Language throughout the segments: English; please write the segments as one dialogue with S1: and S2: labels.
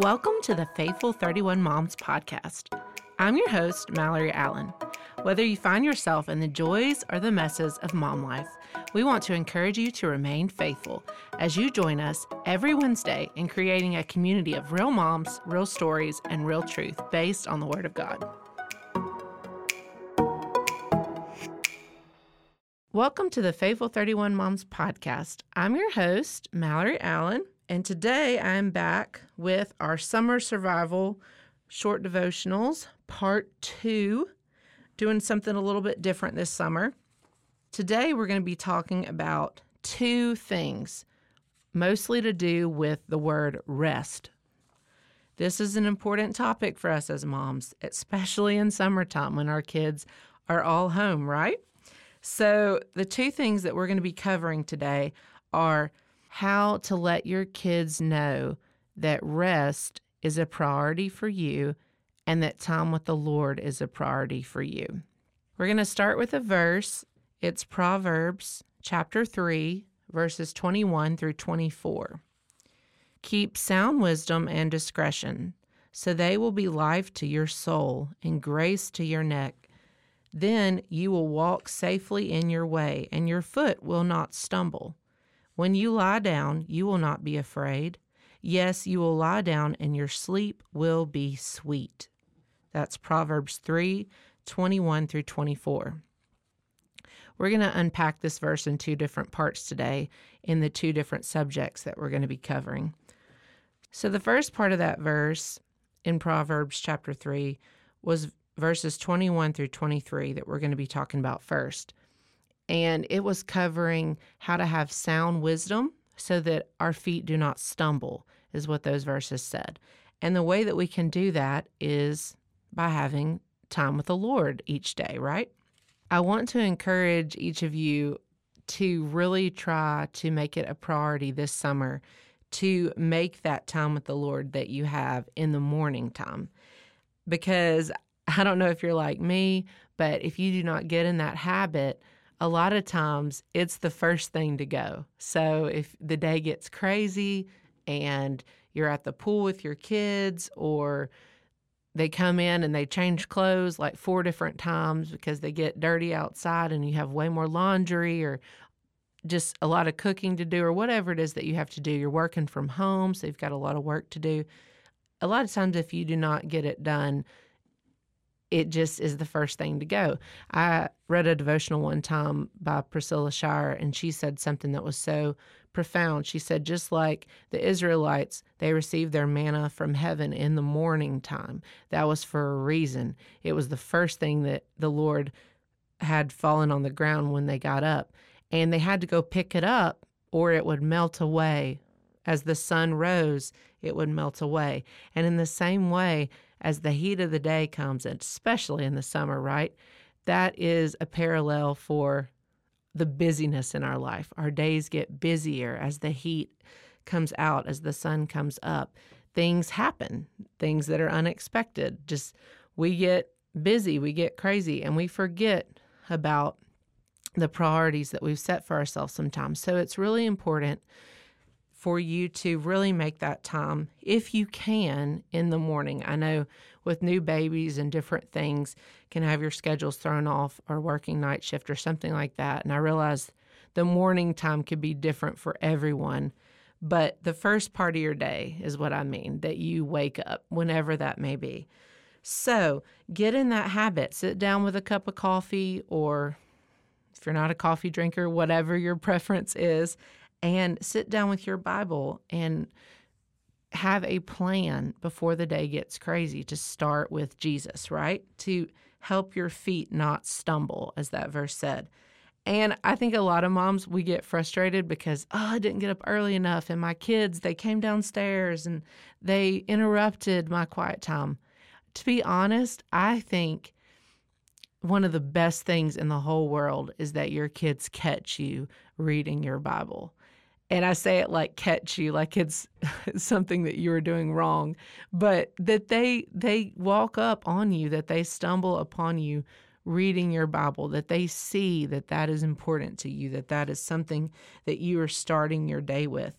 S1: Welcome to the Faithful 31 Moms podcast. I'm your host, Mallory Allen. Whether you find yourself in the joys or the messes of mom life, we want to encourage you to remain faithful as you join us every Wednesday in creating a community of real moms, real stories, and real truth based on the Word of God. Welcome to the Faithful 31 Moms podcast. I'm your host, Mallory Allen, and today I'm back with our summer survival short devotionals, part two, doing something a little bit different this summer. Today we're going to be talking about two things, mostly to do with the word rest. This is an important topic for us as moms, especially in summertime when our kids are all home, right? So, the two things that we're going to be covering today are how to let your kids know that rest is a priority for you and that time with the Lord is a priority for you. We're going to start with a verse. It's Proverbs chapter 3, verses 21 through 24. Keep sound wisdom and discretion, so they will be life to your soul and grace to your neck. Then you will walk safely in your way, and your foot will not stumble. When you lie down, you will not be afraid. Yes, you will lie down, and your sleep will be sweet. That's Proverbs 3 21 through 24. We're going to unpack this verse in two different parts today in the two different subjects that we're going to be covering. So, the first part of that verse in Proverbs chapter 3 was verses 21 through 23 that we're going to be talking about first. And it was covering how to have sound wisdom so that our feet do not stumble, is what those verses said. And the way that we can do that is by having time with the Lord each day, right? I want to encourage each of you to really try to make it a priority this summer to make that time with the Lord that you have in the morning time. Because I don't know if you're like me, but if you do not get in that habit, a lot of times it's the first thing to go. So if the day gets crazy and you're at the pool with your kids or they come in and they change clothes like four different times because they get dirty outside and you have way more laundry or just a lot of cooking to do or whatever it is that you have to do. You're working from home, so you've got a lot of work to do. A lot of times, if you do not get it done, it just is the first thing to go. I read a devotional one time by Priscilla Shirer, and she said something that was so profound. She said, just like the Israelites, they received their manna from heaven in the morning time. That was for a reason. It was the first thing that the Lord had fallen on the ground when they got up. And they had to go pick it up, or it would melt away. As the sun rose, it would melt away. And in the same way, as the heat of the day comes, especially in the summer, right? That is a parallel for the busyness in our life. Our days get busier as the heat comes out, as the sun comes up. Things happen, things that are unexpected. Just we get busy, we get crazy, and we forget about the priorities that we've set for ourselves sometimes. So it's really important for you to really make that time, if you can, in the morning. I know with new babies and different things can have your schedules thrown off or working night shift or something like that. And I realize the morning time could be different for everyone. But the first part of your day is what I mean, that you wake up, whenever that may be. So get in that habit. Sit down with a cup of coffee, or if you're not a coffee drinker, whatever your preference is, and sit down with your Bible and have a plan before the day gets crazy to start with Jesus, right? To help your feet not stumble, as that verse said. And I think a lot of moms, we get frustrated because, oh, I didn't get up early enough. And my kids, they came downstairs and they interrupted my quiet time. To be honest, I think one of the best things in the whole world is that your kids catch you reading your Bible and I say it like catch you, like it's something that you are doing wrong, but that they they walk up on you, that they stumble upon you reading your Bible, that they see that that is important to you, that that is something that you are starting your day with.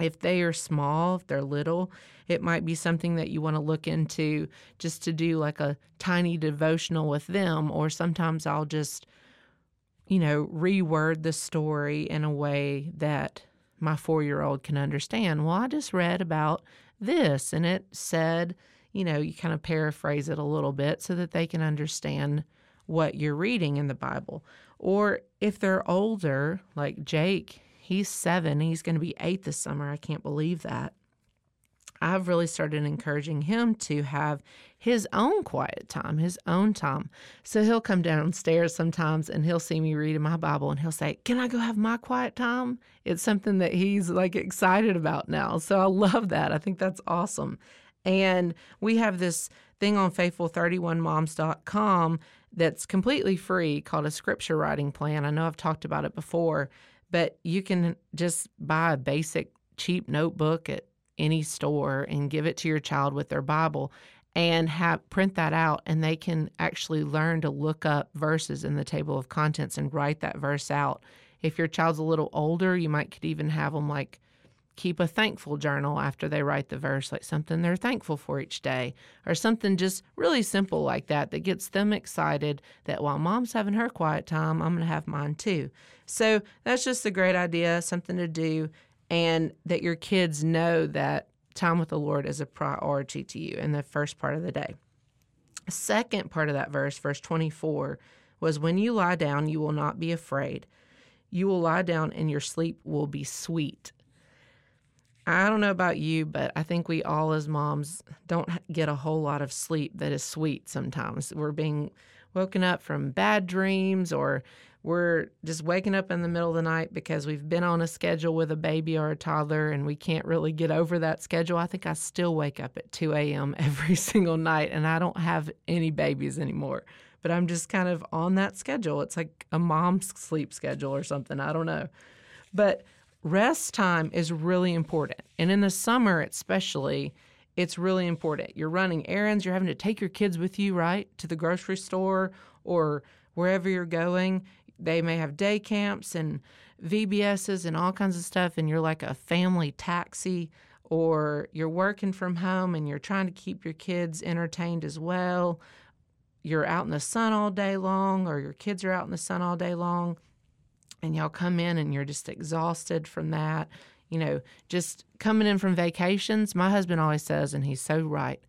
S1: If they are small, if they're little, it might be something that you want to look into just to do like a tiny devotional with them. Or sometimes I'll just, you know, reword the story in a way that my four year old can understand. Well, I just read about this and it said, you know, you kind of paraphrase it a little bit so that they can understand what you're reading in the Bible. Or if they're older, like Jake, he's seven, he's going to be eight this summer. I can't believe that. I've really started encouraging him to have his own quiet time, his own time. So he'll come downstairs sometimes and he'll see me reading my Bible and he'll say, Can I go have my quiet time? It's something that he's like excited about now. So I love that. I think that's awesome. And we have this thing on faithful31moms.com that's completely free called a scripture writing plan. I know I've talked about it before, but you can just buy a basic cheap notebook at any store and give it to your child with their Bible and have print that out and they can actually learn to look up verses in the table of contents and write that verse out. If your child's a little older, you might could even have them like keep a thankful journal after they write the verse, like something they're thankful for each day, or something just really simple like that that gets them excited that while mom's having her quiet time, I'm going to have mine too. So that's just a great idea, something to do, and that your kids know that time with the Lord is a priority to you in the first part of the day. Second part of that verse, verse 24, was when you lie down, you will not be afraid. You will lie down and your sleep will be sweet. I don't know about you, but I think we all as moms don't get a whole lot of sleep that is sweet sometimes. We're being woken up from bad dreams or we're just waking up in the middle of the night because we've been on a schedule with a baby or a toddler and we can't really get over that schedule. I think I still wake up at 2 a.m. every single night and I don't have any babies anymore. But I'm just kind of on that schedule. It's like a mom's sleep schedule or something. I don't know. But rest time is really important. And in the summer, especially, it's really important. You're running errands, you're having to take your kids with you, right, to the grocery store or wherever you're going. They may have day camps and VBSs and all kinds of stuff, and you're like a family taxi, or you're working from home and you're trying to keep your kids entertained as well. You're out in the sun all day long, or your kids are out in the sun all day long and y'all come in and you're just exhausted from that. You know, just coming in from vacations, my husband always says, and he's so right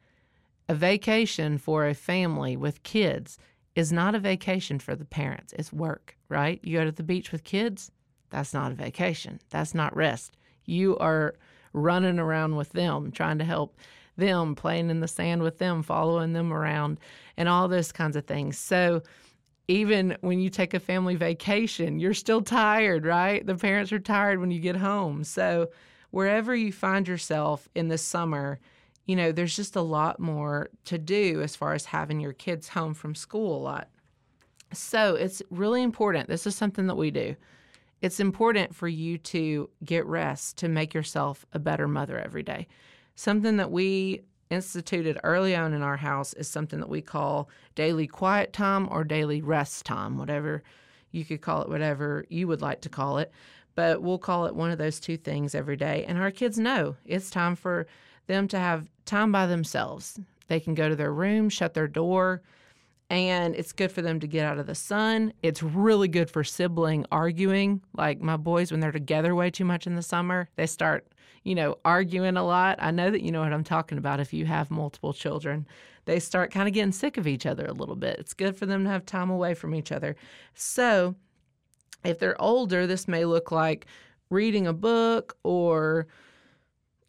S1: a vacation for a family with kids is not a vacation for the parents, it's work, right? You go to the beach with kids, that's not a vacation, that's not rest. You are running around with them, trying to help them, playing in the sand with them, following them around, and all those kinds of things. So, even when you take a family vacation, you're still tired, right? The parents are tired when you get home. So, wherever you find yourself in the summer, you know, there's just a lot more to do as far as having your kids home from school a lot. So, it's really important. This is something that we do. It's important for you to get rest to make yourself a better mother every day. Something that we instituted early on in our house is something that we call daily quiet time or daily rest time, whatever you could call it, whatever you would like to call it. But we'll call it one of those two things every day. And our kids know it's time for them to have time by themselves. They can go to their room, shut their door, and it's good for them to get out of the sun. It's really good for sibling arguing. Like my boys, when they're together way too much in the summer, they start you know, arguing a lot. I know that you know what I'm talking about if you have multiple children. They start kind of getting sick of each other a little bit. It's good for them to have time away from each other. So, if they're older, this may look like reading a book or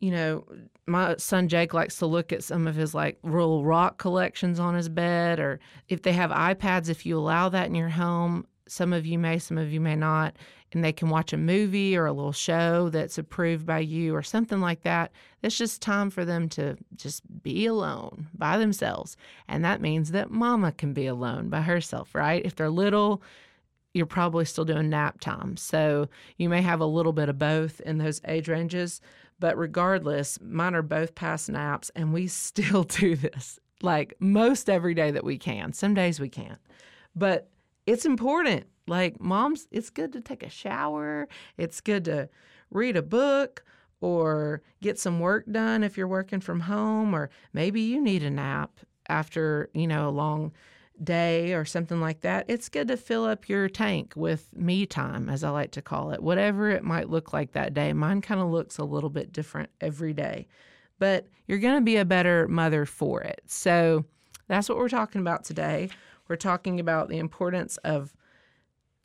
S1: you know, my son Jake likes to look at some of his like little rock collections on his bed, or if they have iPads, if you allow that in your home, some of you may, some of you may not, and they can watch a movie or a little show that's approved by you or something like that. It's just time for them to just be alone by themselves. And that means that mama can be alone by herself, right? If they're little, you're probably still doing nap time. So you may have a little bit of both in those age ranges. But regardless, mine are both past naps, and we still do this like most every day that we can. Some days we can't. But it's important. Like moms, it's good to take a shower. It's good to read a book or get some work done if you're working from home, or maybe you need a nap after, you know, a long day or something like that, it's good to fill up your tank with me time, as I like to call it, whatever it might look like that day. Mine kind of looks a little bit different every day, but you're going to be a better mother for it. So that's what we're talking about today. We're talking about the importance of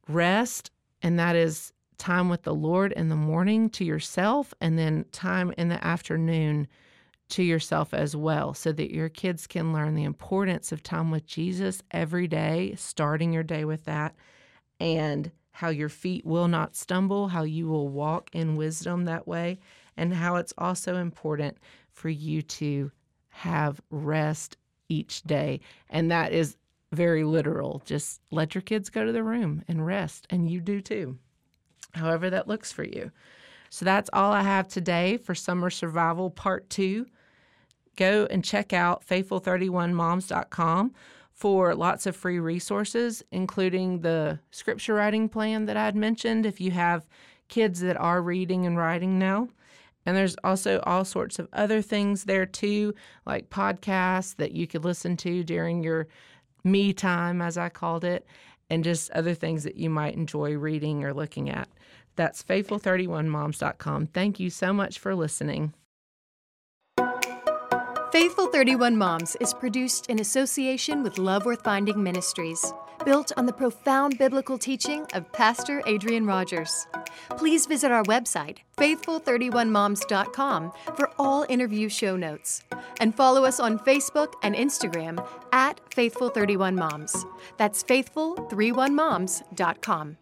S1: rest, and that is time with the Lord in the morning to yourself, and then time in the afternoon to yourself as well, so that your kids can learn the importance of time with Jesus every day, starting your day with that, and how your feet will not stumble, how you will walk in wisdom that way, and how it's also important for you to have rest each day. And that is very literal. Just let your kids go to the room and rest, and you do too however that looks for you. So that's all I have today for Summer Survival Part 2. Go and check out faithful31moms.com for lots of free resources, including the scripture writing plan that I'd mentioned if you have kids that are reading and writing now. And there's also all sorts of other things there too, like podcasts that you could listen to during your me time, as I called it, and just other things that you might enjoy reading or looking at. That's faithful31moms.com. Thank you so much for listening.
S2: Faithful 31 Moms is produced in association with Love Worth Finding Ministries, built on the profound biblical teaching of Pastor Adrian Rogers. Please visit our website, faithful31moms.com, for all interview show notes. And follow us on Facebook and Instagram at Faithful31Moms. That's faithful31moms.com.